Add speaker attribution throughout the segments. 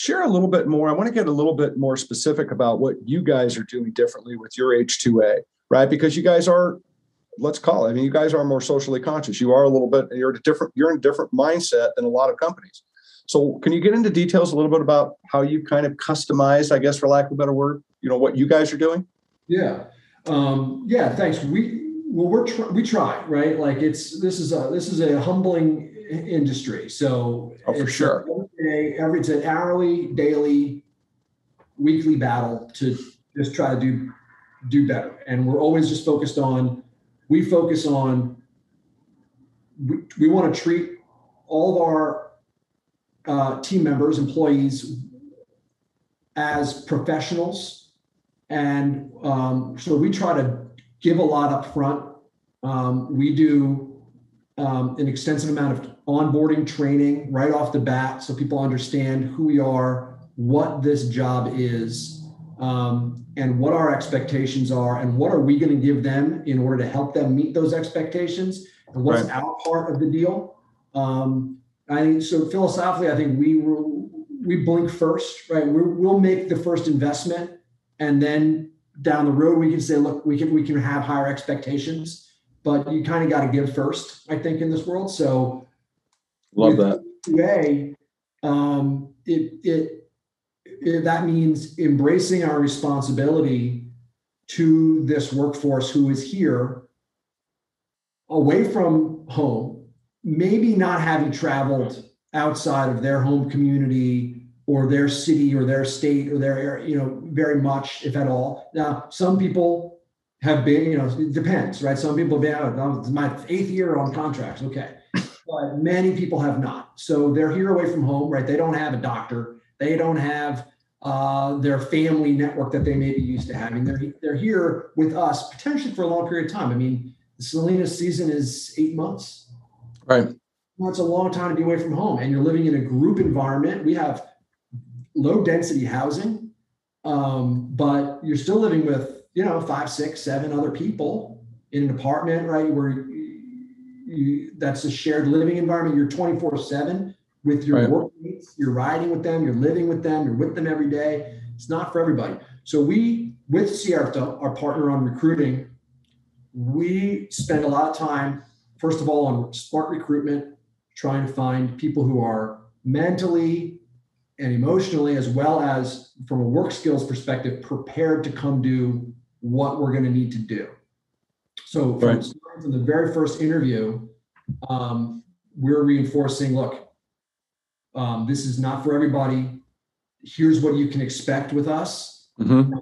Speaker 1: share a little bit more. I want to get a little bit more specific about what you guys are doing differently with your H2A, right? Because you guys are, let's call it, I mean, you guys are more socially conscious. You are a little bit, you're a different, you're in a different mindset than a lot of companies. So can you get into details a little bit about how you kind of customized, I guess, for lack of a better word, you know, what you guys are doing?
Speaker 2: Yeah. Um, yeah, thanks. We, well, we're, tr- we try, right? Like it's, this is a, this is a humbling industry. So
Speaker 1: oh, for sure.
Speaker 2: Every it's an hourly, daily, weekly battle to just try to do do better. And we're always just focused on. We focus on. We, we want to treat all of our uh, team members, employees, as professionals, and um, so we try to give a lot up front. Um, we do um, an extensive amount of onboarding training right off the bat so people understand who we are, what this job is, um, and what our expectations are, and what are we going to give them in order to help them meet those expectations, and what's right. our part of the deal. Um, I so philosophically, I think we we blink first, right? we we'll make the first investment, and then down the road we can say, look, we can we can have higher expectations, but you kind of got to give first, I think, in this world. So
Speaker 1: Love that.
Speaker 2: Today, um, it, it, it, that means embracing our responsibility to this workforce who is here away from home, maybe not having traveled outside of their home community or their city or their state or their area, you know, very much, if at all. Now, some people have been, you know, it depends, right? Some people have been out, oh, it's my eighth year on contracts. Okay but many people have not. So they're here away from home, right? They don't have a doctor. They don't have uh, their family network that they may be used to having. They're they're here with us potentially for a long period of time. I mean, the Salinas season is eight months.
Speaker 1: Right.
Speaker 2: That's a long time to be away from home, and you're living in a group environment. We have low density housing, um, but you're still living with you know five, six, seven other people in an apartment, right? Where you, that's a shared living environment. You're 24 seven with your right. workmates. You're riding with them. You're living with them. You're with them every day. It's not for everybody. So we, with Cierto, our partner on recruiting, we spend a lot of time, first of all, on smart recruitment, trying to find people who are mentally and emotionally, as well as from a work skills perspective, prepared to come do what we're going to need to do. So from, right. from the very first interview, um, we're reinforcing, look, um, this is not for everybody. Here's what you can expect with us. Mm-hmm.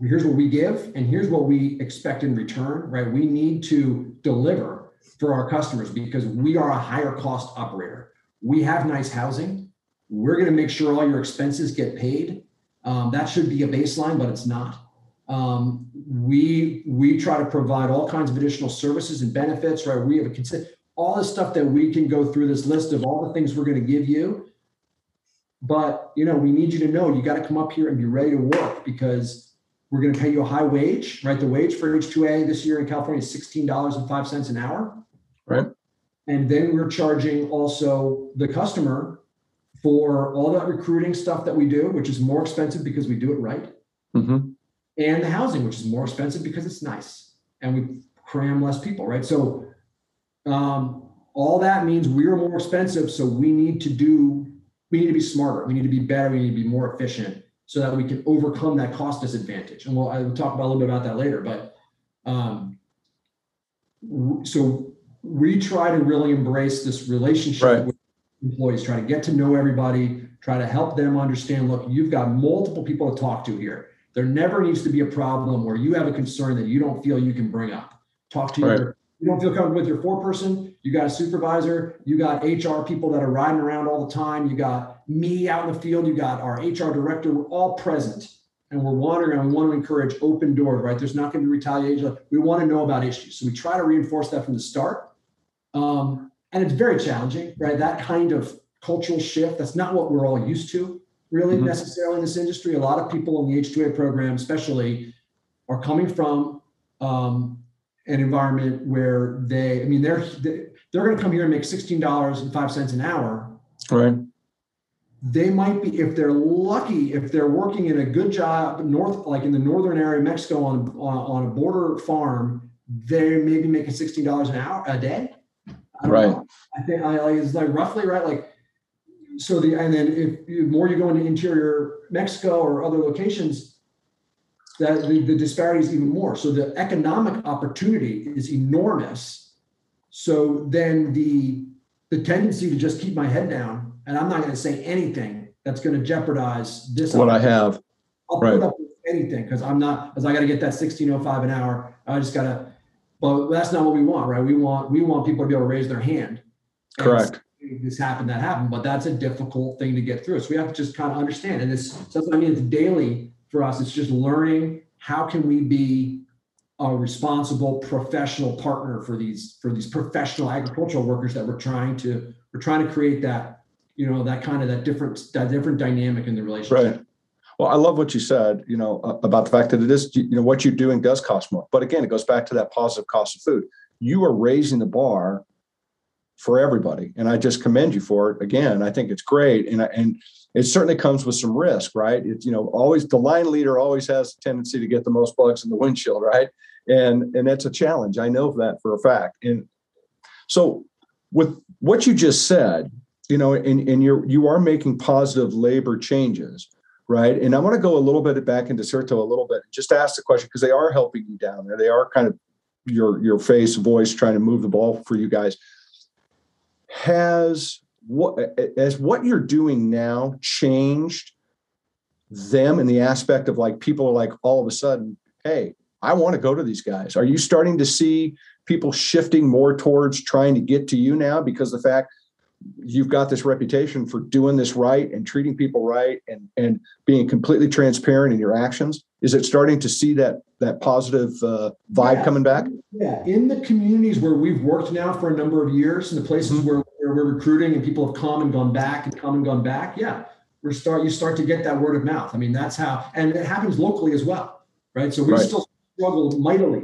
Speaker 2: Here's what we give, and here's what we expect in return, right? We need to deliver for our customers because we are a higher cost operator. We have nice housing. We're going to make sure all your expenses get paid. Um, that should be a baseline, but it's not. Um, we we try to provide all kinds of additional services and benefits. Right, we have a consent all the stuff that we can go through this list of all the things we're going to give you. But you know, we need you to know you got to come up here and be ready to work because we're going to pay you a high wage. Right, the wage for H2A this year in California is sixteen dollars and five cents an hour.
Speaker 1: Right,
Speaker 2: and then we're charging also the customer for all that recruiting stuff that we do, which is more expensive because we do it right. Mm-hmm and the housing, which is more expensive because it's nice and we cram less people, right? So um, all that means we're more expensive. So we need to do, we need to be smarter. We need to be better. We need to be more efficient so that we can overcome that cost disadvantage. And we'll, I will talk about a little bit about that later, but um, so we try to really embrace this relationship right. with employees, try to get to know everybody, try to help them understand, look, you've got multiple people to talk to here there never needs to be a problem where you have a concern that you don't feel you can bring up. Talk to right. your you don't feel comfortable with your foreperson. You got a supervisor. You got HR people that are riding around all the time. You got me out in the field. You got our HR director. We're all present and we're wandering and we want to encourage open doors, right? There's not going to be retaliation. We want to know about issues. So we try to reinforce that from the start. Um, and it's very challenging, right? That kind of cultural shift, that's not what we're all used to really mm-hmm. necessarily in this industry. A lot of people in the H2A program, especially, are coming from um, an environment where they, I mean, they're they're going to come here and make sixteen dollars and five cents an hour,
Speaker 1: right?
Speaker 2: they might be if they're lucky if they're working in a good job north like in the northern area of mexico on on, on a border farm they may be making $16 an hour a day
Speaker 1: right
Speaker 2: know. i think i like it's like roughly right like so the and then if the more you go into interior mexico or other locations that the, the disparity is even more so the economic opportunity is enormous so then the the tendency to just keep my head down and I'm not going to say anything that's going to jeopardize this.
Speaker 1: What I have.
Speaker 2: I'll right. put up with anything because I'm not, because I got to get that 1605 an hour. I just got to, but that's not what we want, right? We want, we want people to be able to raise their hand.
Speaker 1: Correct.
Speaker 2: This happened, that happened, but that's a difficult thing to get through. So we have to just kind of understand. And it's, so I mean, it's daily for us. It's just learning how can we be a responsible professional partner for these for these professional agricultural workers that we're trying to we're trying to create that you know that kind of that different that different dynamic in the relationship
Speaker 1: right well i love what you said you know about the fact that it is you know what you're doing does cost more but again it goes back to that positive cost of food you are raising the bar for everybody. And i just commend you for it. Again i think it's great. And and it certainly comes with some risk right? It's you know always the line leader always has a tendency to get the most bugs in the windshield right? And and that's a challenge. I know that for a fact. And so with what you just said you know, and, and you're you are making positive labor changes, right? And I want to go a little bit back into Cierto a little bit, and just ask the question because they are helping you down there. They are kind of your your face, voice, trying to move the ball for you guys. Has what as what you're doing now changed them in the aspect of like people are like all of a sudden, hey, I want to go to these guys. Are you starting to see people shifting more towards trying to get to you now because the fact you've got this reputation for doing this right and treating people right and and being completely transparent in your actions is it starting to see that that positive uh, vibe
Speaker 2: yeah.
Speaker 1: coming back
Speaker 2: yeah in the communities where we've worked now for a number of years in the places mm-hmm. where, where we're recruiting and people have come and gone back and come and gone back yeah we're start you start to get that word of mouth i mean that's how and it happens locally as well right so we right. still struggle mightily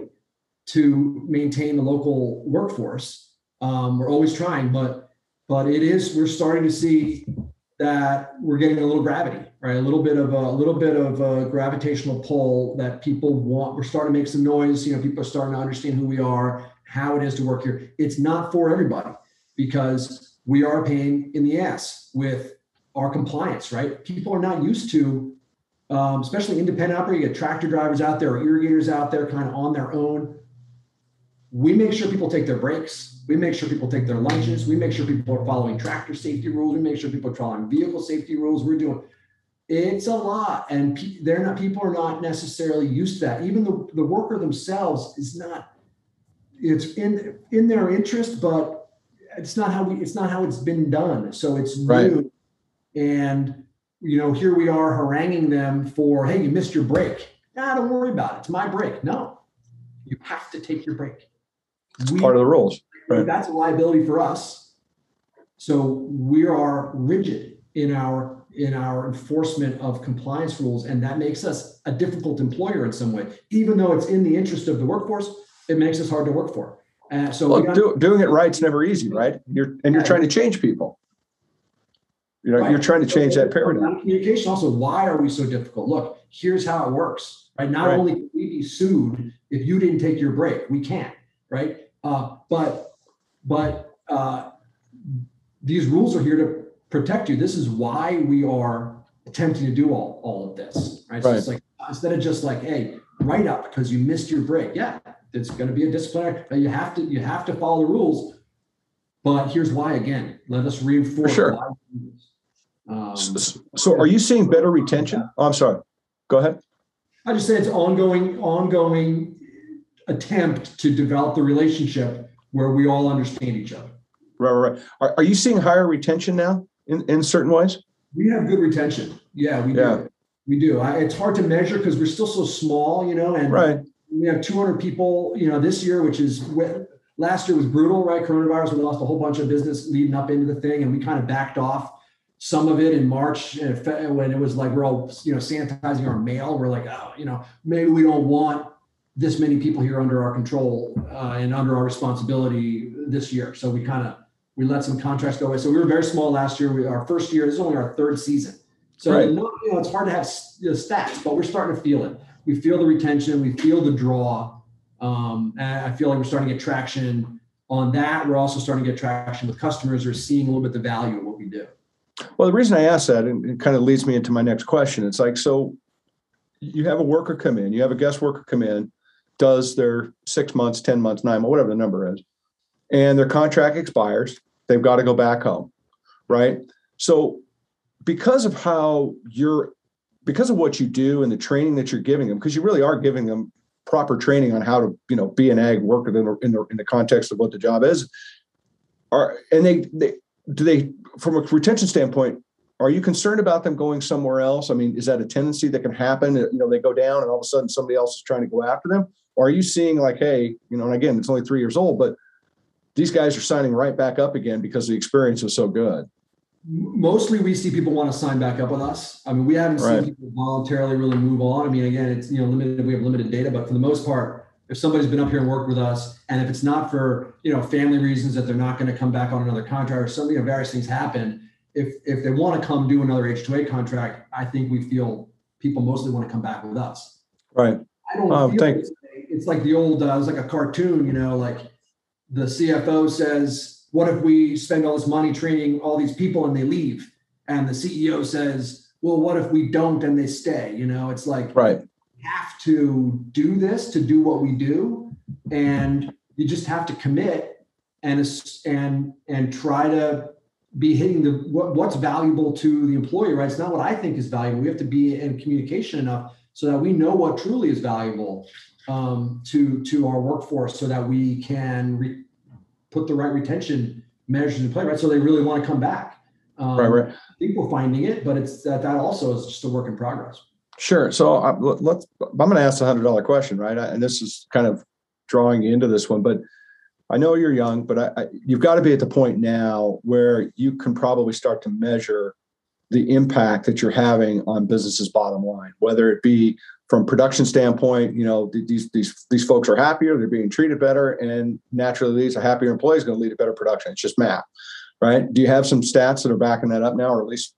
Speaker 2: to maintain the local workforce um, we're always trying but but it is we're starting to see that we're getting a little gravity right? A little bit of a, a little bit of a gravitational pull that people want. We're starting to make some noise you know people are starting to understand who we are how it is to work here. It's not for everybody because we are a pain in the ass with our compliance right? People are not used to um, especially independent operator you get tractor drivers out there or irrigators out there kind of on their own we make sure people take their breaks. We make sure people take their lunches. We make sure people are following tractor safety rules. We make sure people are following vehicle safety rules. We're doing it's a lot, and they're not. People are not necessarily used to that. Even the, the worker themselves is not. It's in in their interest, but it's not how we. It's not how it's been done. So it's right. new, and you know here we are haranguing them for, hey, you missed your break. Nah, don't worry about it. It's my break. No, you have to take your break.
Speaker 1: It's we, part of the rules.
Speaker 2: Right. That's a liability for us. So we are rigid in our in our enforcement of compliance rules, and that makes us a difficult employer in some way. Even though it's in the interest of the workforce, it makes us hard to work for. And so
Speaker 1: well, we do, doing it right is never easy, right? You're and you're trying to change people. You know, right. you're trying to change that paradigm.
Speaker 2: Communication also, why are we so difficult? Look, here's how it works. Right. Not right. only can we be sued if you didn't take your break, we can't, right? Uh, but but uh, these rules are here to protect you. This is why we are attempting to do all, all of this, right? So right. it's like instead of just like, hey, write up because you missed your break. Yeah, it's going to be a disciplinary. You have to you have to follow the rules. But here's why again. Let us reinforce.
Speaker 1: For sure. Um, so, so, are you seeing better retention? Oh, I'm sorry. Go ahead.
Speaker 2: I just say it's ongoing, ongoing attempt to develop the relationship where we all understand each other.
Speaker 1: Right, right. Are, are you seeing higher retention now in, in certain ways?
Speaker 2: We have good retention. Yeah, we yeah. do. We do. I, it's hard to measure because we're still so small, you know, and
Speaker 1: right.
Speaker 2: we have 200 people, you know, this year, which is last year was brutal, right? Coronavirus, we lost a whole bunch of business leading up into the thing, and we kind of backed off some of it in March when it was like we're all, you know, sanitizing our mail. We're like, oh, you know, maybe we don't want this many people here under our control uh, and under our responsibility this year. So we kind of We let some contracts go away. So we were very small last year. We, our first year, this is only our third season. So right. you know, it's hard to have you know, stats, but we're starting to feel it. We feel the retention, we feel the draw. Um, and I feel like we're starting to get traction on that. We're also starting to get traction with customers who are seeing a little bit the value of what we do.
Speaker 1: Well, the reason I ask that, and it kind of leads me into my next question. It's like, so you have a worker come in, you have a guest worker come in, does their six months, 10 months, nine months, whatever the number is, and their contract expires. They've got to go back home, right? So, because of how you're, because of what you do and the training that you're giving them, because you really are giving them proper training on how to, you know, be an ag worker in the, in the, in the context of what the job is, are and they, they do they from a retention standpoint are you concerned about them going somewhere else i mean is that a tendency that can happen you know they go down and all of a sudden somebody else is trying to go after them or are you seeing like hey you know and again it's only three years old but these guys are signing right back up again because the experience was so good
Speaker 2: mostly we see people want to sign back up with us i mean we haven't right. seen people voluntarily really move on i mean again it's you know limited we have limited data but for the most part if somebody's been up here and worked with us, and if it's not for you know family reasons that they're not going to come back on another contract or some you know various things happen, if if they want to come do another H2A contract, I think we feel people mostly want to come back with us.
Speaker 1: Right.
Speaker 2: I don't um, feel it's, like the old uh, it's like a cartoon, you know, like the CFO says, "What if we spend all this money training all these people and they leave?" And the CEO says, "Well, what if we don't and they stay?" You know, it's like
Speaker 1: right
Speaker 2: have to do this to do what we do and you just have to commit and and and try to be hitting the what, what's valuable to the employee right it's not what i think is valuable we have to be in communication enough so that we know what truly is valuable um, to to our workforce so that we can re- put the right retention measures in play right so they really want to come back um, right right i think we're finding it but it's that that also is just a work in progress
Speaker 1: Sure. So uh, let's. I'm going to ask the hundred dollar question, right? And this is kind of drawing into this one, but I know you're young, but I, I, you've got to be at the point now where you can probably start to measure the impact that you're having on businesses' bottom line, whether it be from production standpoint. You know, these these these folks are happier, they're being treated better, and naturally, these a happier employee is going to lead to better production. It's just math, right? Do you have some stats that are backing that up now, or at least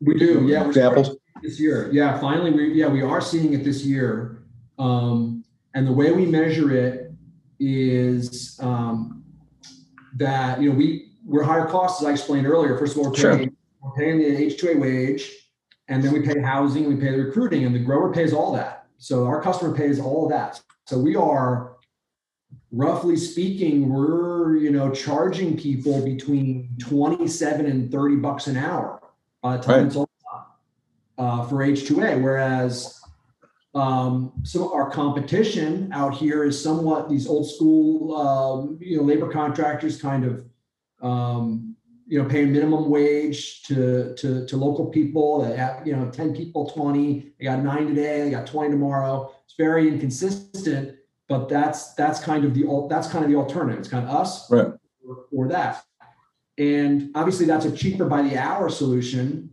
Speaker 2: we do? Yeah, examples this year. Yeah, finally, we yeah we are seeing it this year, um, and the way we measure it is um, that you know we we're higher costs as I explained earlier. First of all, we're paying, sure. we're paying the H two A wage, and then we pay housing, we pay the recruiting, and the grower pays all that. So our customer pays all of that. So we are roughly speaking, we're you know charging people between 27 and 30 bucks an hour by the time right. it's all uh, for H2A, whereas um, some our competition out here is somewhat these old school, um, you know, labor contractors kind of, um, you know, paying minimum wage to, to, to local people that have, you know, 10 people, 20, they got nine today, they got 20 tomorrow. It's very inconsistent, but that's, that's kind of the, that's kind of the alternative. It's kind of us
Speaker 1: right.
Speaker 2: or, or that. And obviously that's a cheaper by the hour solution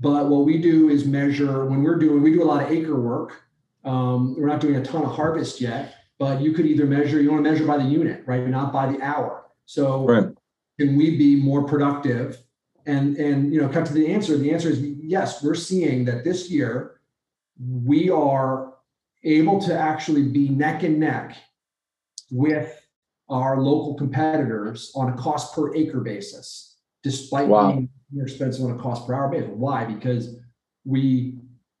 Speaker 2: but what we do is measure when we're doing, we do a lot of acre work. Um, we're not doing a ton of harvest yet, but you could either measure, you want to measure by the unit, right? Not by the hour. So right. Can we be more productive? And, and, you know, cut to the answer. The answer is yes, we're seeing that this year we are able to actually be neck and neck with our local competitors on a cost per acre basis, despite wow. being more expensive on a cost per hour basis. Why? Because we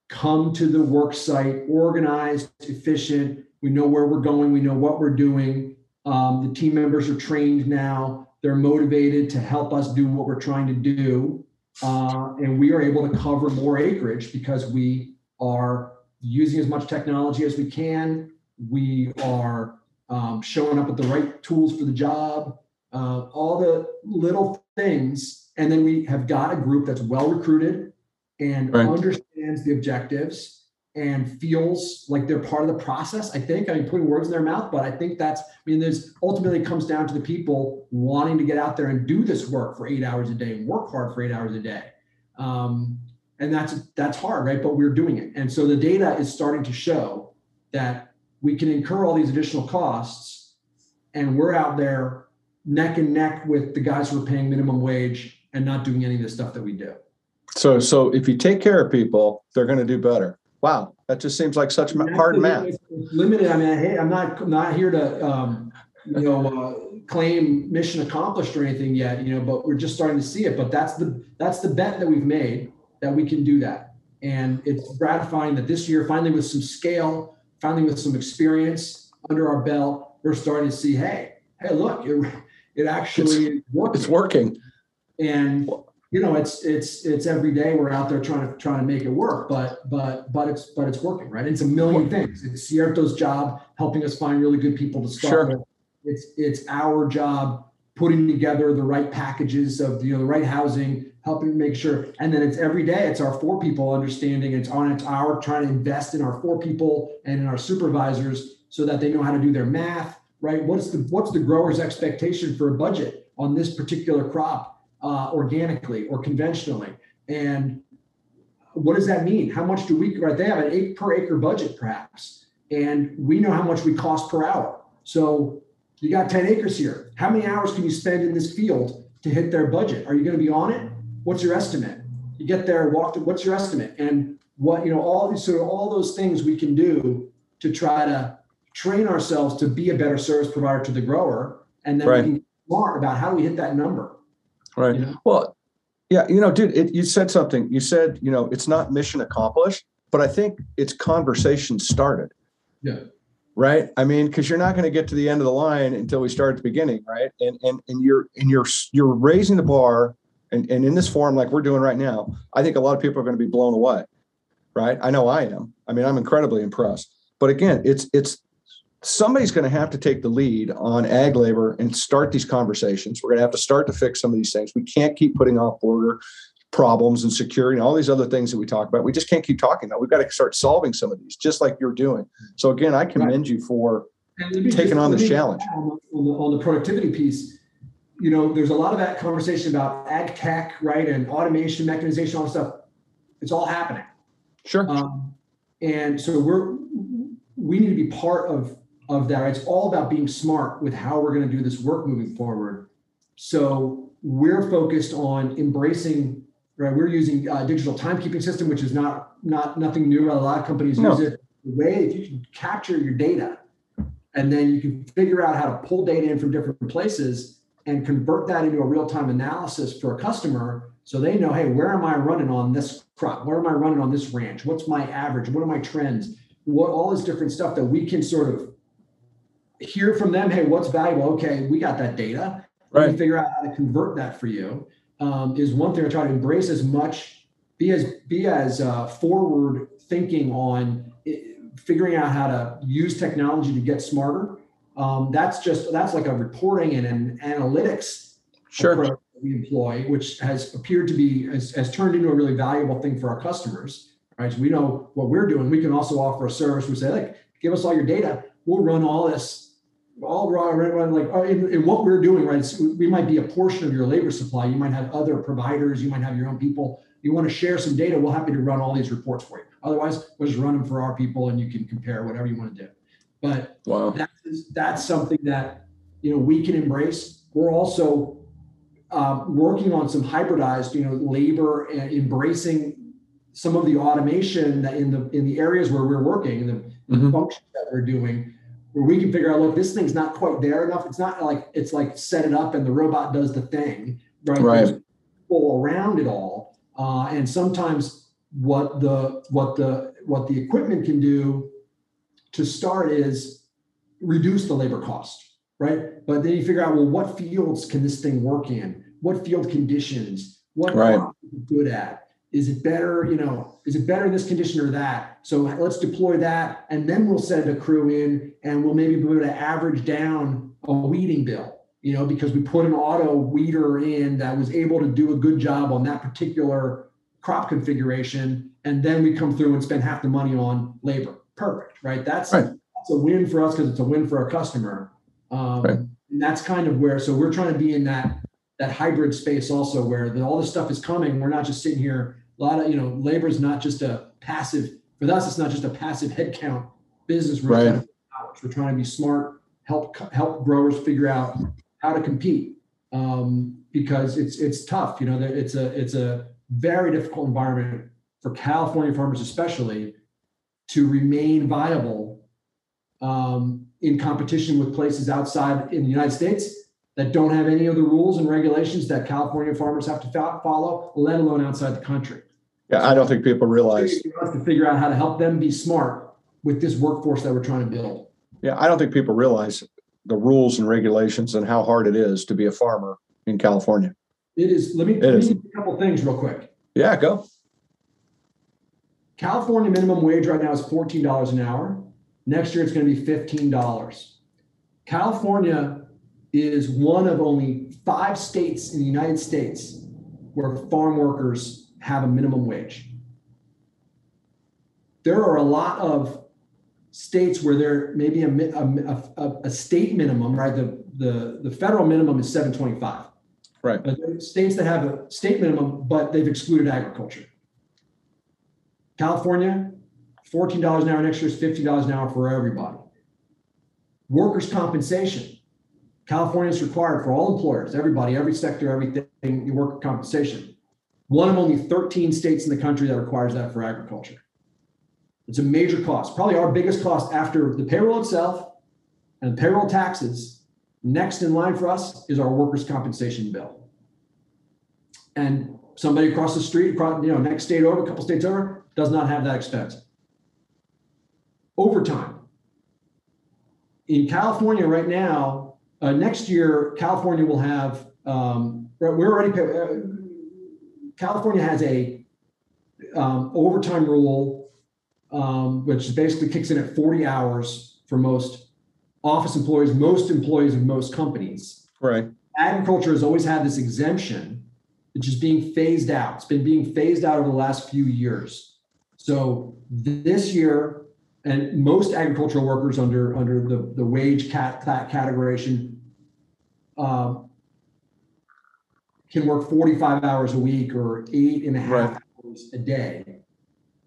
Speaker 2: come to the work site organized, efficient. We know where we're going. We know what we're doing. Um, the team members are trained now. They're motivated to help us do what we're trying to do. Uh, and we are able to cover more acreage because we are using as much technology as we can. We are um, showing up with the right tools for the job. Uh, all the little things and then we have got a group that's well recruited and right. understands the objectives and feels like they're part of the process. I think I mean putting words in their mouth, but I think that's I mean there's ultimately comes down to the people wanting to get out there and do this work for eight hours a day and work hard for eight hours a day. Um, and that's that's hard, right? But we're doing it. And so the data is starting to show that we can incur all these additional costs and we're out there neck and neck with the guys who are paying minimum wage and not doing any of the stuff that we do.
Speaker 1: So, so if you take care of people, they're going to do better. Wow, that just seems like such hard math.
Speaker 2: Limited. I mean, hey, I'm not I'm not here to um, you know uh, claim mission accomplished or anything yet. You know, but we're just starting to see it. But that's the that's the bet that we've made that we can do that, and it's gratifying that this year, finally, with some scale, finally with some experience under our belt, we're starting to see, hey, hey, look, it, it actually
Speaker 1: it's, working. It's working.
Speaker 2: And you know, it's it's it's every day we're out there trying to trying to make it work, but but but it's but it's working, right? It's a million things. It's Cierto's job helping us find really good people to start sure. with. It's it's our job putting together the right packages of you know the right housing, helping make sure, and then it's every day. It's our four people understanding. It's on it's our trying to invest in our four people and in our supervisors so that they know how to do their math, right? What's the what's the grower's expectation for a budget on this particular crop? Uh, organically or conventionally. And what does that mean? How much do we, right? They have an eight per acre budget perhaps, and we know how much we cost per hour. So you got 10 acres here. How many hours can you spend in this field to hit their budget? Are you going to be on it? What's your estimate? You get there, walk to, what's your estimate? And what, you know, all these sort of all those things we can do to try to train ourselves to be a better service provider to the grower. And then right. we can get smart about how do we hit that number.
Speaker 1: Right. You know? Well, yeah, you know, dude, it, you said something. You said, you know, it's not mission accomplished, but I think it's conversation started.
Speaker 2: Yeah.
Speaker 1: Right. I mean, because you're not going to get to the end of the line until we start at the beginning, right? And and and you're and you're you're raising the bar, and and in this forum like we're doing right now, I think a lot of people are going to be blown away. Right. I know I am. I mean, I'm incredibly impressed. But again, it's it's somebody's going to have to take the lead on ag labor and start these conversations. We're going to have to start to fix some of these things. We can't keep putting off border problems and security and all these other things that we talk about. We just can't keep talking about. We've got to start solving some of these, just like you're doing. So again, I commend you for taking just, on this challenge.
Speaker 2: On the, on the productivity piece, you know, there's a lot of that conversation about ag tech, right, and automation, mechanization, all stuff. It's all happening.
Speaker 1: Sure. Um,
Speaker 2: and so we're we need to be part of of that. It's all about being smart with how we're going to do this work moving forward. So we're focused on embracing. Right, we're using a digital timekeeping system, which is not not nothing new. A lot of companies no. use it. The way if you can capture your data, and then you can figure out how to pull data in from different places and convert that into a real-time analysis for a customer so they know hey where am i running on this crop where am i running on this ranch what's my average what are my trends what all this different stuff that we can sort of hear from them, hey, what's valuable? Okay, we got that data. Right. figure out how to convert that for you. Um, is one thing I try to embrace as much, be as be as uh, forward thinking on it, figuring out how to use technology to get smarter. Um, that's just that's like a reporting and an analytics
Speaker 1: sure.
Speaker 2: we employ, which has appeared to be has, has turned into a really valuable thing for our customers. Right, so we know what we're doing. We can also offer a service. We say, like, give us all your data. We'll run all this all raw like uh, in, in, what we're doing right we might be a portion of your labor supply. You might have other providers. You might have your own people. You want to share some data we're happy to run all these reports for you. Otherwise we'll just run them for our people and you can compare whatever you want to do. But wow. that's, that's something that you know we can embrace. We're also uh, working on some hybridized you know labor and embracing some of the automation that in the in the areas where we're working the, mm-hmm. the functions that we're doing where we can figure out, look, this thing's not quite there enough. It's not like it's like set it up and the robot does the thing, right?
Speaker 1: Right.
Speaker 2: Around it all, uh, and sometimes what the what the what the equipment can do to start is reduce the labor cost, right? But then you figure out, well, what fields can this thing work in? What field conditions? What
Speaker 1: right.
Speaker 2: good at? Is it better you know is it better this condition or that so let's deploy that and then we'll send a crew in and we'll maybe be able to average down a weeding bill you know because we put an auto weeder in that was able to do a good job on that particular crop configuration and then we come through and spend half the money on labor perfect right that's, right. that's a win for us because it's a win for our customer um, right. and that's kind of where so we're trying to be in that that hybrid space also where the, all this stuff is coming. We're not just sitting here. A lot of, you know, labor is not just a passive, for us, it's not just a passive headcount business. We're, right. trying to, we're trying to be smart, help, help growers figure out how to compete um, because it's it's tough. You know, it's a it's a very difficult environment for California farmers, especially, to remain viable um, in competition with places outside in the United States that don't have any of the rules and regulations that California farmers have to follow, let alone outside the country.
Speaker 1: Yeah, I don't think people realize.
Speaker 2: We have to figure out how to help them be smart with this workforce that we're trying to build.
Speaker 1: Yeah, I don't think people realize the rules and regulations and how hard it is to be a farmer in California.
Speaker 2: It is. Let me, let me a couple things real quick.
Speaker 1: Yeah, go.
Speaker 2: California minimum wage right now is $14 an hour. Next year, it's going to be $15. California is one of only five states in the United States where farm workers have a minimum wage. There are a lot of states where there may be a, a, a, state minimum, right? The, the, the federal minimum is 725.
Speaker 1: Right.
Speaker 2: But states that have a state minimum, but they've excluded agriculture. California, $14 an hour next year is $50 an hour for everybody. Workers' compensation. California is required for all employers, everybody, every sector, everything, you work compensation. One of only 13 states in the country that requires that for agriculture. It's a major cost, probably our biggest cost after the payroll itself and payroll taxes. Next in line for us is our workers' compensation bill. And somebody across the street, across, you know, next state over, a couple states over, does not have that expense. Overtime. In California right now, uh, next year, California will have, um, we're already, uh, California has a um, overtime rule um, which basically kicks in at 40 hours for most office employees, most employees of most companies.
Speaker 1: Right.
Speaker 2: Agriculture has always had this exemption, which is being phased out. It's been being phased out over the last few years. So this year, and most agricultural workers under under the, the wage cat, cat categorization uh, can work 45 hours a week or eight and a half right. hours a day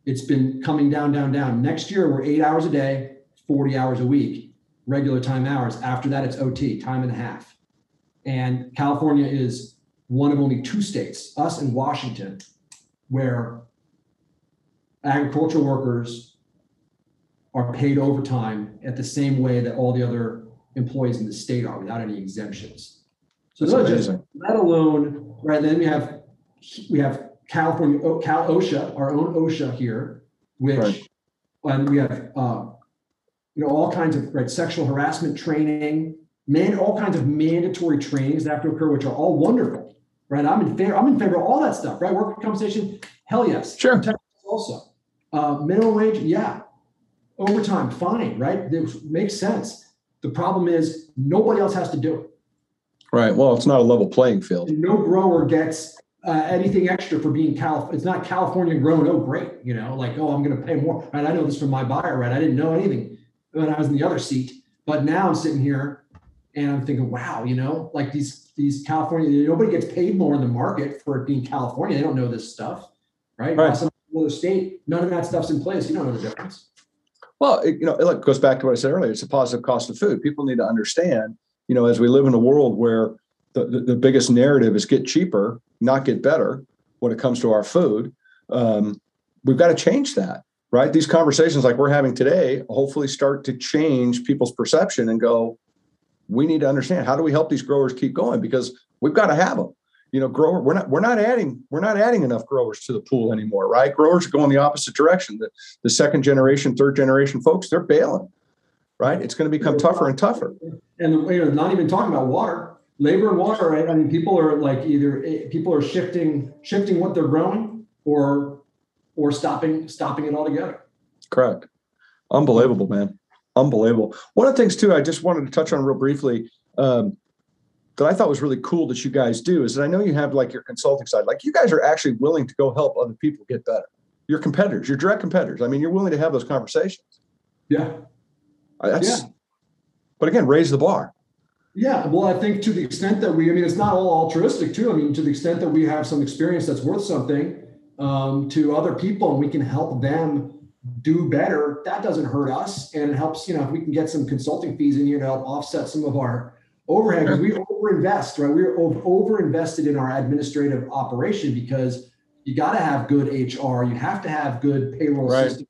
Speaker 2: it's been coming down, down, down. Next year, we're eight hours a day, 40 hours a week, regular time hours. After that, it's OT, time and a half. And California is one of only two states, us and Washington, where agricultural workers are paid overtime at the same way that all the other employees in the state are without any exemptions. So That's just, let alone, right? Then we have we have California, Cal OSHA, our own OSHA here, which, right. and we have, uh, you know, all kinds of right sexual harassment training, man, all kinds of mandatory trainings that have to occur, which are all wonderful, right? I'm in favor. I'm in favor of all that stuff, right? Work compensation, hell yes.
Speaker 1: Sure.
Speaker 2: Also, uh, minimum wage, yeah. Overtime, fine, right? It makes sense. The problem is nobody else has to do it.
Speaker 1: Right. Well, it's not a level playing field.
Speaker 2: And no grower gets uh, anything extra for being Cal. It's not California grown. Oh, great. You know, like, oh, I'm going to pay more. Right. I know this from my buyer, right? I didn't know anything when I was in the other seat, but now I'm sitting here and I'm thinking, wow, you know, like these, these California, nobody gets paid more in the market for it being California. They don't know this stuff, right? right. Some other state, none of that stuff's in place. You don't know the difference.
Speaker 1: Well, it, you know, it goes back to what I said earlier. It's a positive cost of food. People need to understand, you know, as we live in a world where the, the, the biggest narrative is get cheaper, not get better when it comes to our food. Um, we've got to change that, right? These conversations like we're having today hopefully start to change people's perception and go, we need to understand how do we help these growers keep going because we've got to have them. You know, grower, we're not we're not adding we're not adding enough growers to the pool anymore, right? Growers are going the opposite direction. The the second generation, third generation folks, they're bailing, right? It's going to become tougher and tougher.
Speaker 2: And you know, not even talking about water labor and water, right? I mean, people are like either eh, people are shifting shifting what they're growing or or stopping stopping it altogether.
Speaker 1: Correct. Unbelievable, man. Unbelievable. One of the things too, I just wanted to touch on real briefly um, that I thought was really cool that you guys do is that I know you have like your consulting side. Like you guys are actually willing to go help other people get better. Your competitors, your direct competitors. I mean, you're willing to have those conversations.
Speaker 2: Yeah.
Speaker 1: That's. Yeah. But again, raise the bar.
Speaker 2: Yeah, well, I think to the extent that we, I mean, it's not all altruistic too. I mean, to the extent that we have some experience that's worth something um, to other people and we can help them do better, that doesn't hurt us. And it helps, you know, if we can get some consulting fees in here to help offset some of our overhead because we overinvest, right? We're over invested in our administrative operation because you got to have good HR, you have to have good payroll right. system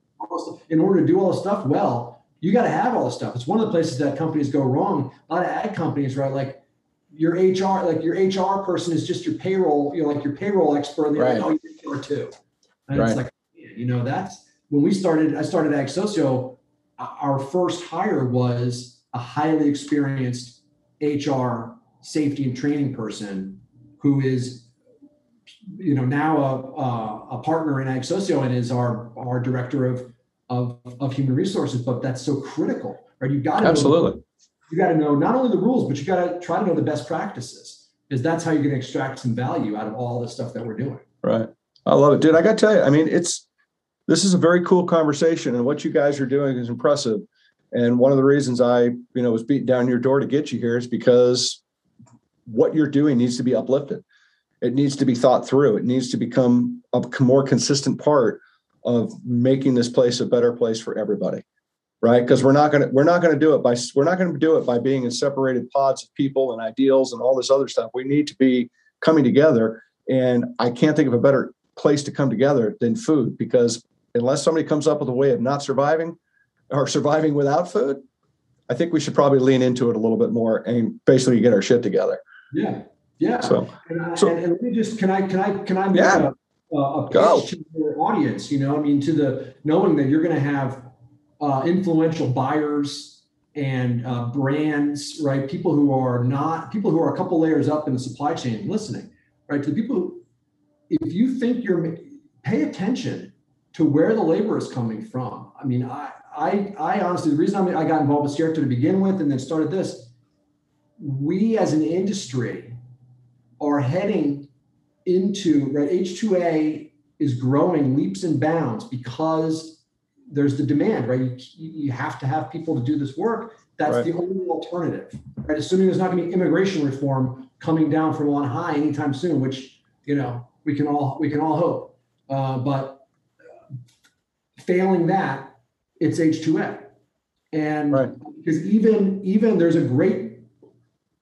Speaker 2: in order to do all the stuff well. You got to have all the stuff. It's one of the places that companies go wrong. A lot of ag companies, right? Like your HR, like your HR person is just your payroll, you know, like your payroll expert. And they're oh, right. like, oh, you're HR too. And right. it's like, you know, that's when we started, I started Ag Socio, our first hire was a highly experienced HR safety and training person who is, you know, now a, a, a partner in Ag Socio and is our, our director of, of, of human resources. But that's so critical, right? you've got to
Speaker 1: absolutely.
Speaker 2: Know, you got to know not only the rules, but you got to try to know the best practices, because that's how you're going to extract some value out of all the stuff that we're doing.
Speaker 1: Right. I love it, dude. I got to tell you, I mean, it's this is a very cool conversation, and what you guys are doing is impressive. And one of the reasons I, you know, was beating down your door to get you here is because what you're doing needs to be uplifted. It needs to be thought through. It needs to become a more consistent part of making this place a better place for everybody. Right. Because we're not to, we're not to do it by, we're not to do it by being in separated pods of people and ideals and all this other stuff. We need to be coming together. And I can't think of a better place to come together than food because unless somebody comes up with a way of not surviving, are surviving without food, I think we should probably lean into it a little bit more and basically get our shit together.
Speaker 2: Yeah. Yeah. So, and, I, so, and, and let me just, can I, can I, can I make yeah. a, a pitch to your audience, you know, I mean, to the knowing that you're going to have uh, influential buyers and uh, brands, right? People who are not, people who are a couple layers up in the supply chain listening, right? To the people who, if you think you're, pay attention to where the labor is coming from. I mean, I, I, I honestly, the reason I, I got involved with Sierra to begin with and then started this, we as an industry are heading into, right, H2A is growing leaps and bounds because there's the demand, right? You, you have to have people to do this work. That's right. the only alternative, right? Assuming there's not going to be immigration reform coming down from on high anytime soon, which, you know, we can all, we can all hope. Uh, but failing that, it's H2A. And right. because even even there's a great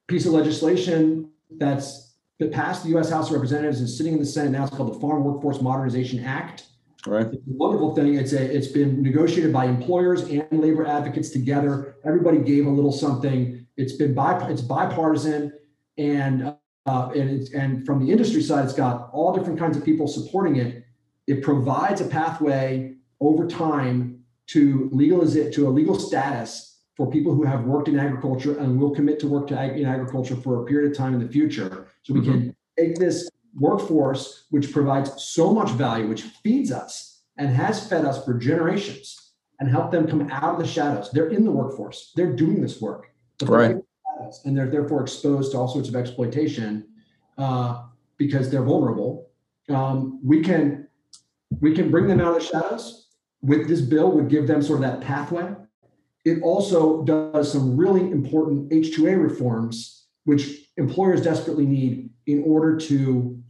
Speaker 2: piece of legislation that's that passed the U.S. House of Representatives and sitting in the Senate now. It's called the Farm Workforce Modernization Act.
Speaker 1: Right.
Speaker 2: It's a wonderful thing. It's a it's been negotiated by employers and labor advocates together. Everybody gave a little something. It's been bi it's bipartisan and uh, and it's, and from the industry side, it's got all different kinds of people supporting it. It provides a pathway over time to legalize it to a legal status for people who have worked in agriculture and will commit to work to ag- in agriculture for a period of time in the future. So we mm-hmm. can take this workforce, which provides so much value, which feeds us and has fed us for generations, and help them come out of the shadows. They're in the workforce. They're doing this work,
Speaker 1: right?
Speaker 2: and they're therefore exposed to all sorts of exploitation uh, because they're vulnerable. Um, we can we can bring them out of the shadows with this bill would give them sort of that pathway. It also does some really important H2A reforms, which employers desperately need in order to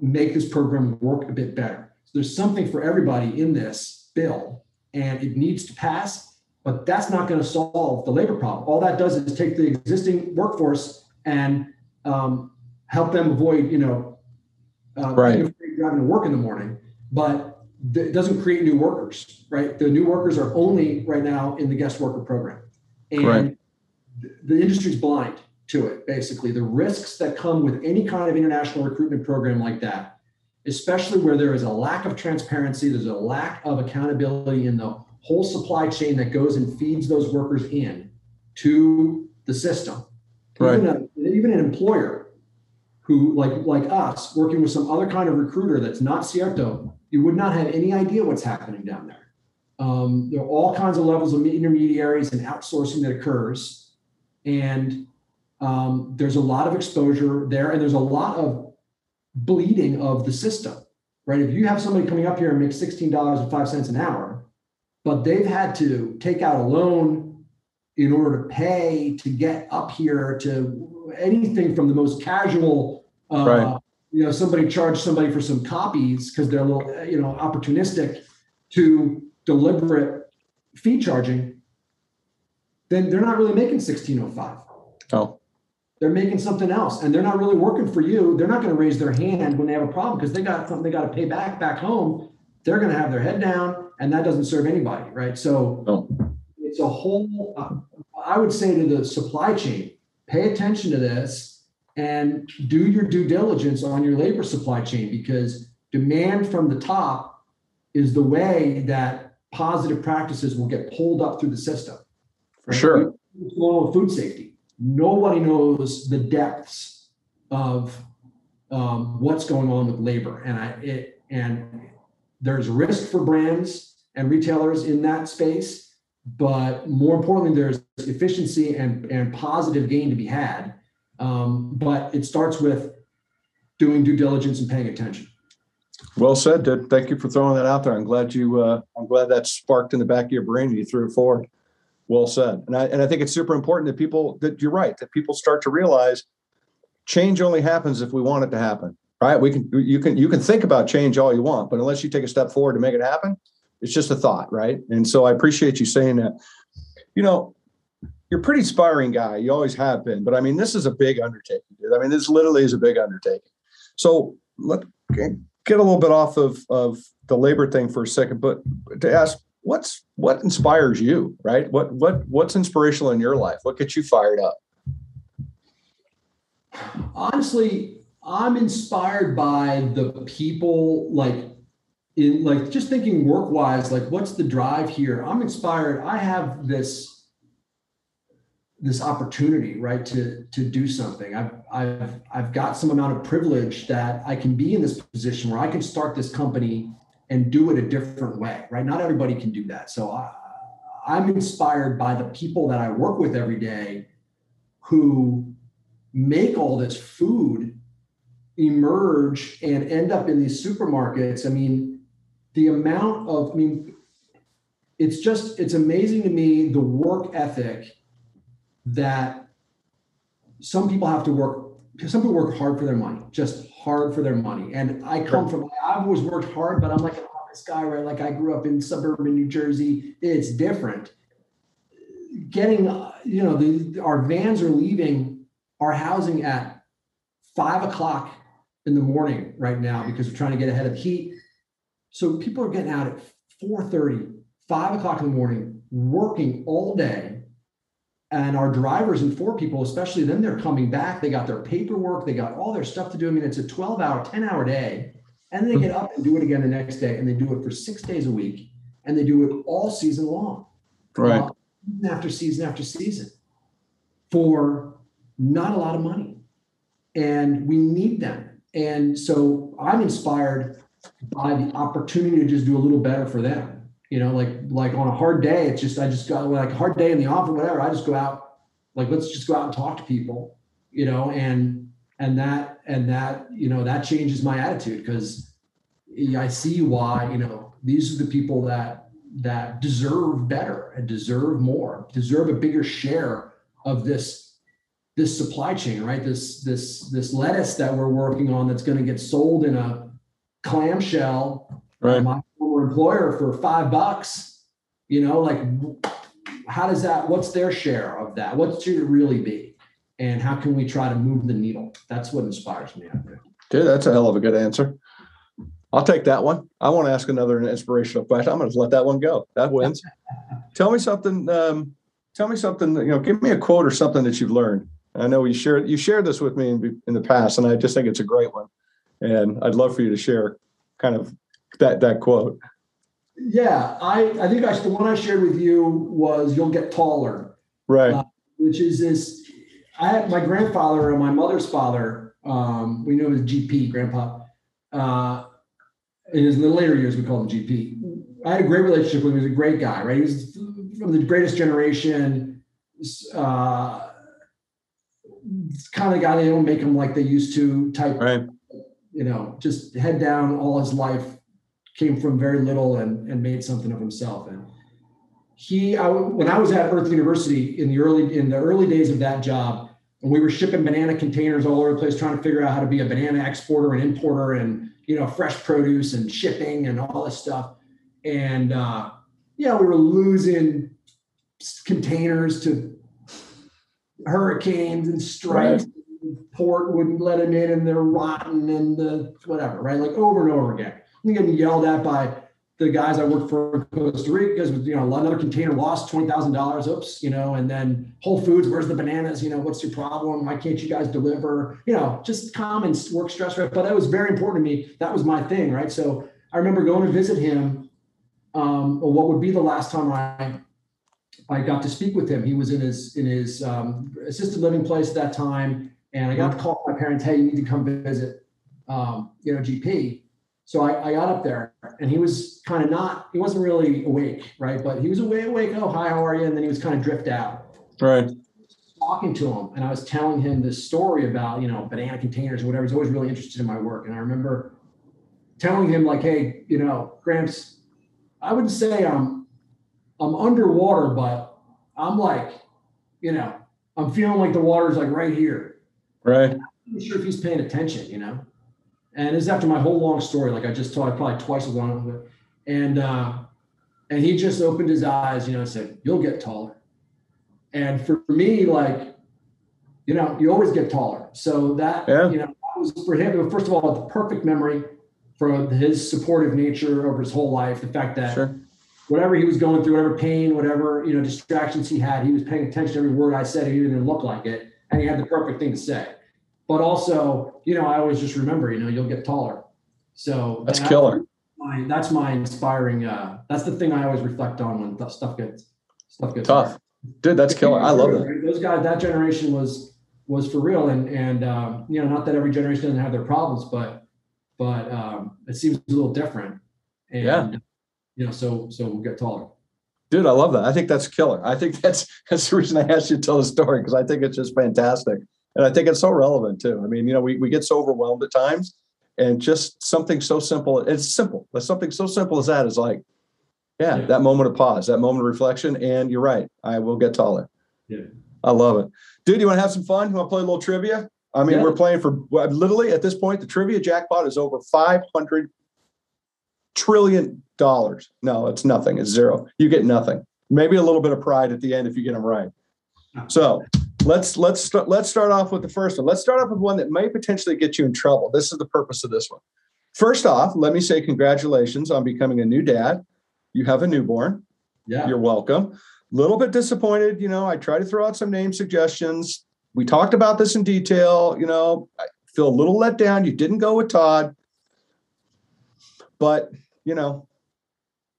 Speaker 2: make this program work a bit better. So there's something for everybody in this bill, and it needs to pass, but that's not going to solve the labor problem. All that does is take the existing workforce and um, help them avoid, you know, uh,
Speaker 1: right.
Speaker 2: driving to work in the morning. But it doesn't create new workers, right? The new workers are only right now in the guest worker program. And right. the industry's blind to it, basically. The risks that come with any kind of international recruitment program like that, especially where there is a lack of transparency, there's a lack of accountability in the whole supply chain that goes and feeds those workers in to the system.
Speaker 1: Right.
Speaker 2: Even, a, even an employer who, like, like us, working with some other kind of recruiter that's not Cierto, you would not have any idea what's happening down there. Um, there are all kinds of levels of intermediaries and outsourcing that occurs. And um, there's a lot of exposure there, and there's a lot of bleeding of the system, right? If you have somebody coming up here and make $16.05 an hour, but they've had to take out a loan in order to pay to get up here to anything from the most casual uh, right you know somebody charged somebody for some copies because they're a little eh, you know opportunistic to deliberate fee charging then they're not really making 1605
Speaker 1: oh
Speaker 2: they're making something else and they're not really working for you. They're not going to raise their hand when they have a problem because they got something they got to pay back back home. They're going to have their head down and that doesn't serve anybody, right? So
Speaker 1: Oh.
Speaker 2: it's a whole, I would say to the supply chain, pay attention to this and do your due diligence on your labor supply chain because demand from the top is the way that positive practices will get pulled up through the system.
Speaker 1: For sure.
Speaker 2: Going with food safety? Nobody knows the depths of um, what's going on with labor, and I it and there's risk for brands and retailers in that space, but more importantly, there's efficiency and and positive gain to be had. Um, but it starts with doing due diligence and paying attention.
Speaker 1: Well said, Ted. Thank you for throwing that out there. I'm glad you. Uh, I'm glad that sparked in the back of your brain and you threw it forward. Well said. And I and I think it's super important that people that you're right that people start to realize change only happens if we want it to happen. Right? We can you can you can think about change all you want, but unless you take a step forward to make it happen, it's just a thought, right? And so I appreciate you saying that. You know, you're a pretty inspiring guy. You always have been, but I mean, this is a big undertaking. Dude. I mean, this literally is a big undertaking. So let get a little bit off of of the labor thing for a second, but to ask what's what inspires you, right? What what what's inspirational in your life? What gets you fired up?
Speaker 2: Honestly, I'm inspired by the people like in like just thinking work wise, like what's the drive here? I'm inspired. I have this this opportunity, right, to to do something. I've I've I've got some amount of privilege that I can be in this position where I can start this company and do it a different way, right? Not everybody can do that. So I, I'm inspired by the people that I work with every day who make all this food emerge and end up in these supermarkets. I mean, the amount of, I mean, it's just, it's amazing to me the work ethic that some people have to work some people work hard for their money, just hard for their money. And I come from, I've always worked hard, but I'm like an office guy, right? Like I grew up in suburban New Jersey. It's different. Getting, uh, you know, the, our vans are leaving our housing at five o'clock in the morning right now because we're trying to get ahead of heat. So people are getting out at 4:30, 5 o'clock in the morning, working all day and our drivers and four people especially then they're coming back. They got their paperwork. They got all their stuff to do. I mean it's a 12 hour 10 hour day. And then they get up and do it again the next day. And they do it for six days a week. And they do it all season long.
Speaker 1: Right.
Speaker 2: Uh, season after season after season for not a lot of money. And we need them. And so i'm inspired by the opportunity to just do a little better for them you know, like like on a hard day, it's just I just got like a hard day in the office, whatever. I just go out, like let's just go out and talk to people, you know, and and that and that you know that changes my attitude because I see why you know these are the people that that deserve better and deserve more, deserve a bigger share of this this supply chain, right? This this this lettuce that we're working on that's going to get sold in a clamshell.
Speaker 1: Right.
Speaker 2: Employer for five bucks. You know, like how does that? What's their share of that? What should it really be? And how can we try to move the needle? That's what inspires me there.
Speaker 1: Dude, that's a hell of a good answer. I'll take that one. I want to ask another inspirational question. I'm going to let that one go. That wins. tell me something. Um, tell me something. You know, give me a quote or something that you've learned. I know you shared you shared this with me in, in the past, and I just think it's a great one. And I'd love for you to share kind of that that quote.
Speaker 2: Yeah, I I think I, the one I shared with you was "You'll get taller,"
Speaker 1: right? Uh,
Speaker 2: which is this. I had my grandfather and my mother's father. Um, we knew him as GP, Grandpa. Uh, in his the later years, we called him GP. I had a great relationship with him. He was a great guy, right? He was from the greatest generation. Uh, kind of guy they don't make him like they used to type.
Speaker 1: Right.
Speaker 2: You know, just head down all his life, came from very little and, and made something of himself. And he, I, when I was at Earth University in the early in the early days of that job, and we were shipping banana containers all over the place, trying to figure out how to be a banana exporter and importer, and you know, fresh produce and shipping and all this stuff. And uh, yeah, we were losing containers to hurricanes and strikes. Right. port wouldn't let them in and they're rotten and the whatever, right? Like over and over again. Getting yelled at by the guys I worked for in Costa Rica because you know another container lost twenty thousand dollars. Oops, you know, and then Whole Foods, where's the bananas? You know, what's your problem? Why can't you guys deliver? You know, just common work stress. Right? But that was very important to me. That was my thing, right? So I remember going to visit him. Um, what would be the last time I I got to speak with him. He was in his in his um, assisted living place at that time, and I got to call my parents. Hey, you need to come visit. Um, you know, GP so I, I, got up there and he was kind of not, he wasn't really awake, right? But he was awake, awake. Oh, hi, how are you? And then he was kind of drift out.
Speaker 1: Right.
Speaker 2: Talking to him and I was telling him this story about, you know, banana containers or whatever. He's always really interested in my work. And I remember telling him like, hey, you know, Gramps, I would say I'm, I'm underwater, but I'm like, you know, I'm feeling like the water's like right here.
Speaker 1: Right.
Speaker 2: I'm not sure if he's paying attention, you know? And this is after my whole long story, like I just told, I probably twice as long. of it. And uh, and he just opened his eyes, you know, and said, "You'll get taller." And for me, like, you know, you always get taller. So that, yeah. you know, that was for him. First of all, the perfect memory for his supportive nature over his whole life. The fact that sure. whatever he was going through, whatever pain, whatever you know distractions he had, he was paying attention to every word I said. He didn't look like it, and he had the perfect thing to say but also, you know, I always just remember, you know, you'll get taller. So
Speaker 1: that's killer.
Speaker 2: My, that's my inspiring. Uh, that's the thing I always reflect on when th- stuff gets stuff gets
Speaker 1: tough. Hard. Dude, that's killer. I love it.
Speaker 2: Those guys, that generation was was for real, and and um, you know, not that every generation doesn't have their problems, but but um, it seems a little different. And, yeah. You know, so so we'll get taller.
Speaker 1: Dude, I love that. I think that's killer. I think that's that's the reason I asked you to tell the story because I think it's just fantastic. And I think it's so relevant too. I mean, you know, we, we get so overwhelmed at times and just something so simple. It's simple, but something so simple as that is like, yeah, yeah, that moment of pause, that moment of reflection. And you're right. I will get taller.
Speaker 2: Yeah.
Speaker 1: I love it. Dude, you want to have some fun? You want to play a little trivia? I mean, yeah. we're playing for literally at this point, the trivia jackpot is over 500 trillion dollars. No, it's nothing. It's zero. You get nothing. Maybe a little bit of pride at the end if you get them right. So let's let's start, let's start off with the first one. Let's start off with one that may potentially get you in trouble. This is the purpose of this one. First off, let me say congratulations on becoming a new dad. You have a newborn.
Speaker 2: Yeah.
Speaker 1: You're welcome. A little bit disappointed, you know, I try to throw out some name suggestions. We talked about this in detail, you know, I feel a little let down. You didn't go with Todd. But, you know,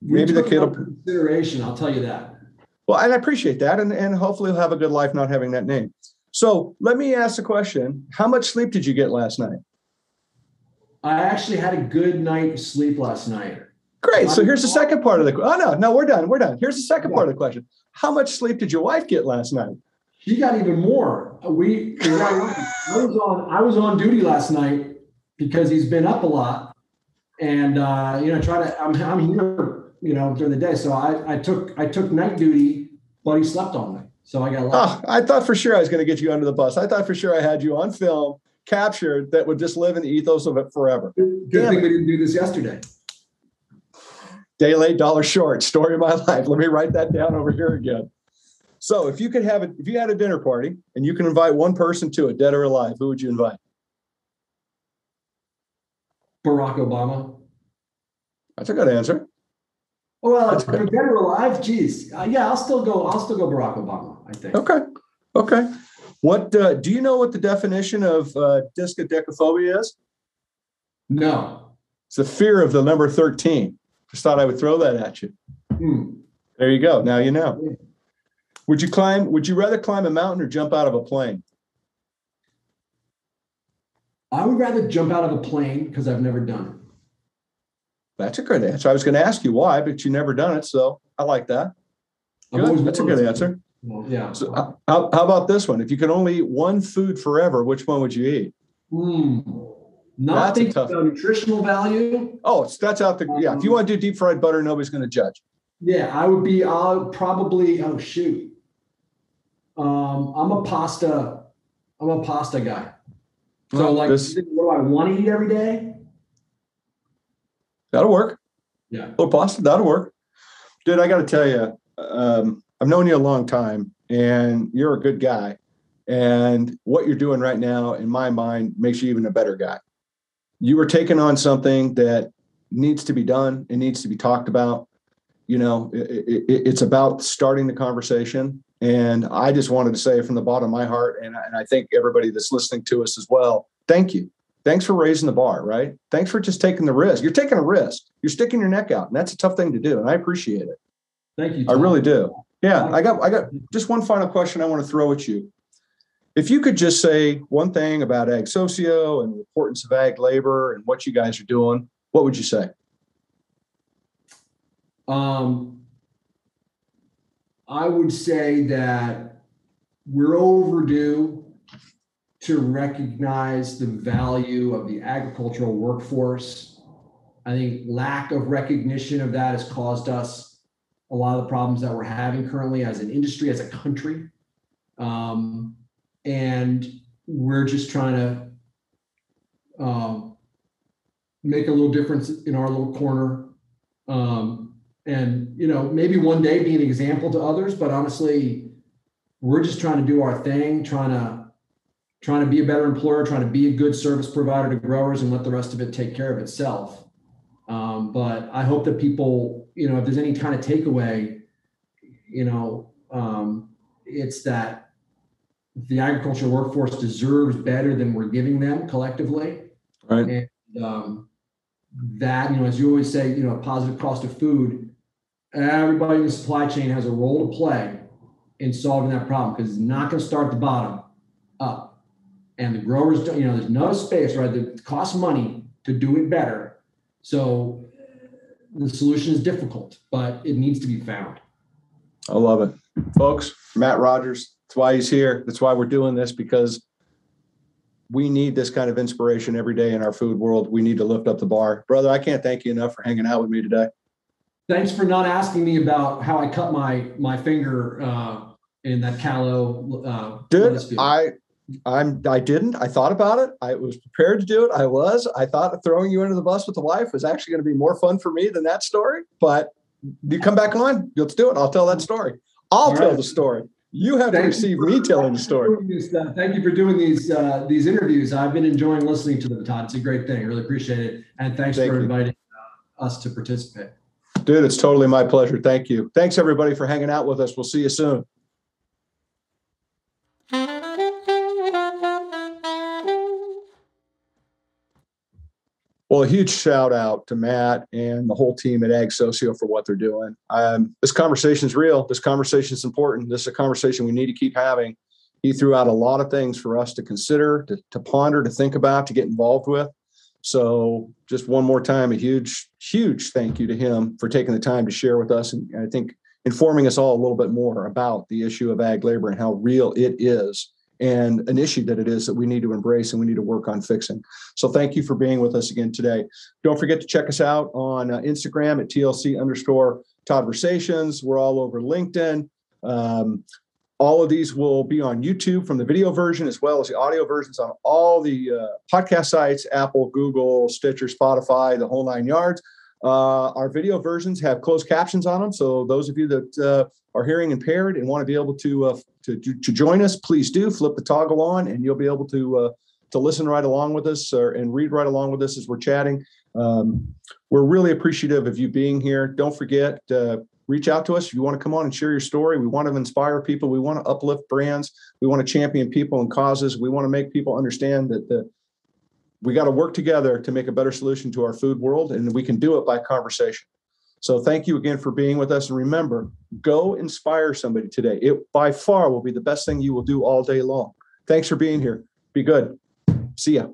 Speaker 1: maybe the kid will
Speaker 2: consideration, I'll tell you that.
Speaker 1: Well, I appreciate that. And, and hopefully he'll have a good life not having that name. So let me ask a question. How much sleep did you get last night?
Speaker 2: I actually had a good night's sleep last night.
Speaker 1: Great. So here's the second part of the question. Oh no, no, we're done. We're done. Here's the second yeah. part of the question. How much sleep did your wife get last night?
Speaker 2: She got even more. We I was on I was on duty last night because he's been up a lot. And uh, you know, try to I'm I'm here you know, during the day. So I, I took I took night duty, but he slept all night. So I got.
Speaker 1: Oh, I thought for sure I was going to get you under the bus. I thought for sure I had you on film captured that would just live in the ethos of it forever.
Speaker 2: Good, good thing it. we didn't do this yesterday.
Speaker 1: Day late, dollar short. Story of my life. Let me write that down over here again. So, if you could have it, if you had a dinner party and you can invite one person to it, dead or alive, who would you invite?
Speaker 2: Barack Obama.
Speaker 1: That's a good answer.
Speaker 2: Well, for dead or alive, geez, uh, yeah, I'll still go. I'll still go Barack Obama. I think.
Speaker 1: Okay. Okay. What uh, do you know? What the definition of uh, triskaidekaphobia is?
Speaker 2: No.
Speaker 1: It's the fear of the number thirteen. Just thought I would throw that at you.
Speaker 2: Hmm.
Speaker 1: There you go. Now you know. Would you climb? Would you rather climb a mountain or jump out of a plane?
Speaker 2: I would rather jump out of a plane because I've never done it.
Speaker 1: That's a good answer. I was going to ask you why, but you never done it, so I like that. Good. That's a good answer.
Speaker 2: Yeah.
Speaker 1: So how, how about this one? If you could only eat one food forever, which one would you eat?
Speaker 2: Mm. Not thinking about nutritional value.
Speaker 1: Oh, that's out the yeah. If you um, want to do deep fried butter, nobody's going to judge.
Speaker 2: Yeah, I would be. I'll probably. Oh shoot. Um, I'm a pasta. I'm a pasta guy. So like, this, what do I want to eat every day?
Speaker 1: That'll work.
Speaker 2: Yeah. A
Speaker 1: little pasta, that'll work. Dude, I got to tell you, um, I've known you a long time and you're a good guy. And what you're doing right now, in my mind, makes you even a better guy. You are taking on something that needs to be done. It needs to be talked about. You know, it, it, it's about starting the conversation. And I just wanted to say from the bottom of my heart, and, and I think everybody that's listening to us as well, thank you. Thanks for raising the bar, right? Thanks for just taking the risk. You're taking a risk. You're sticking your neck out, and that's a tough thing to do. And I appreciate it.
Speaker 2: Thank you.
Speaker 1: I really do. Yeah, I got I got just one final question I want to throw at you. If you could just say one thing about ag socio and the importance of ag labor and what you guys are doing, what would you say?
Speaker 2: Um, I would say that we're overdue to recognize the value of the agricultural workforce. I think lack of recognition of that has caused us a lot of the problems that we're having currently as an industry, as a country. Um, and we're just trying to um, make a little difference in our little corner. Um, and, you know, maybe one day be an example to others, but honestly, we're just trying to do our thing, trying to trying to be a better employer, trying to be a good service provider to growers and let the rest of it take care of itself. Um, but I hope that people, you know, if there's any kind of takeaway, you know, um, it's that the agricultural workforce deserves better than we're giving them collectively.
Speaker 1: Right.
Speaker 2: And um, that, you know, as you always say, you know, a positive cost of food, everybody in the supply chain has a role to play in solving that problem because it's not going to start at the bottom up. And the growers don't, you know, there's no space, right? It costs money to do it better. So the solution is difficult, but it needs to be found.
Speaker 1: I love it. Folks, Matt Rogers, that's why he's here. That's why we're doing this because we need this kind of inspiration every day in our food world. We need to lift up the bar. Brother, I can't thank you enough for hanging out with me today.
Speaker 2: Thanks for not asking me about how I cut my my finger uh, in that callow. Uh,
Speaker 1: Dude, I I'm I didn't. I thought about it. I was prepared to do it. I was. I thought throwing you under the bus with the wife was actually going to be more fun for me than that story. But you come back on, let's do it. I'll tell that story. I'll All tell right. the story. You have Thank to receive me telling the story.
Speaker 2: This, uh, thank you for doing these uh, these interviews. I've been enjoying listening to them, Todd. It's a great thing. I really appreciate it. And thanks Thank for you. inviting uh, us to participate.
Speaker 1: Dude, it's totally my pleasure. Thank you. Thanks everybody for hanging out with us. We'll see you soon. Well, a huge shout out to Matt and the whole team at Ag Socio for what they're doing. Um, this conversation is real. This conversation is important. This is a conversation we need to keep having. He threw out a lot of things for us to consider, to, to ponder, to think about, to get involved with. So, just one more time, a huge, huge thank you to him for taking the time to share with us. And I think informing us all a little bit more about the issue of ag labor and how real it is and an issue that it is that we need to embrace and we need to work on fixing. So thank you for being with us again today. Don't forget to check us out on uh, Instagram at TLC underscore Toddversations. We're all over LinkedIn. Um, all of these will be on YouTube from the video version as well as the audio versions on all the uh, podcast sites Apple, Google, Stitcher, Spotify, the whole nine yards. Uh, our video versions have closed captions on them. So those of you that uh, are hearing impaired and want to be able to, uh, to, to join us, please do flip the toggle on, and you'll be able to uh, to listen right along with us or, and read right along with us as we're chatting. Um, we're really appreciative of you being here. Don't forget, uh, reach out to us if you want to come on and share your story. We want to inspire people. We want to uplift brands. We want to champion people and causes. We want to make people understand that the we got to work together to make a better solution to our food world, and we can do it by conversation. So thank you again for being with us. And remember, go inspire somebody today. It by far will be the best thing you will do all day long. Thanks for being here. Be good. See ya.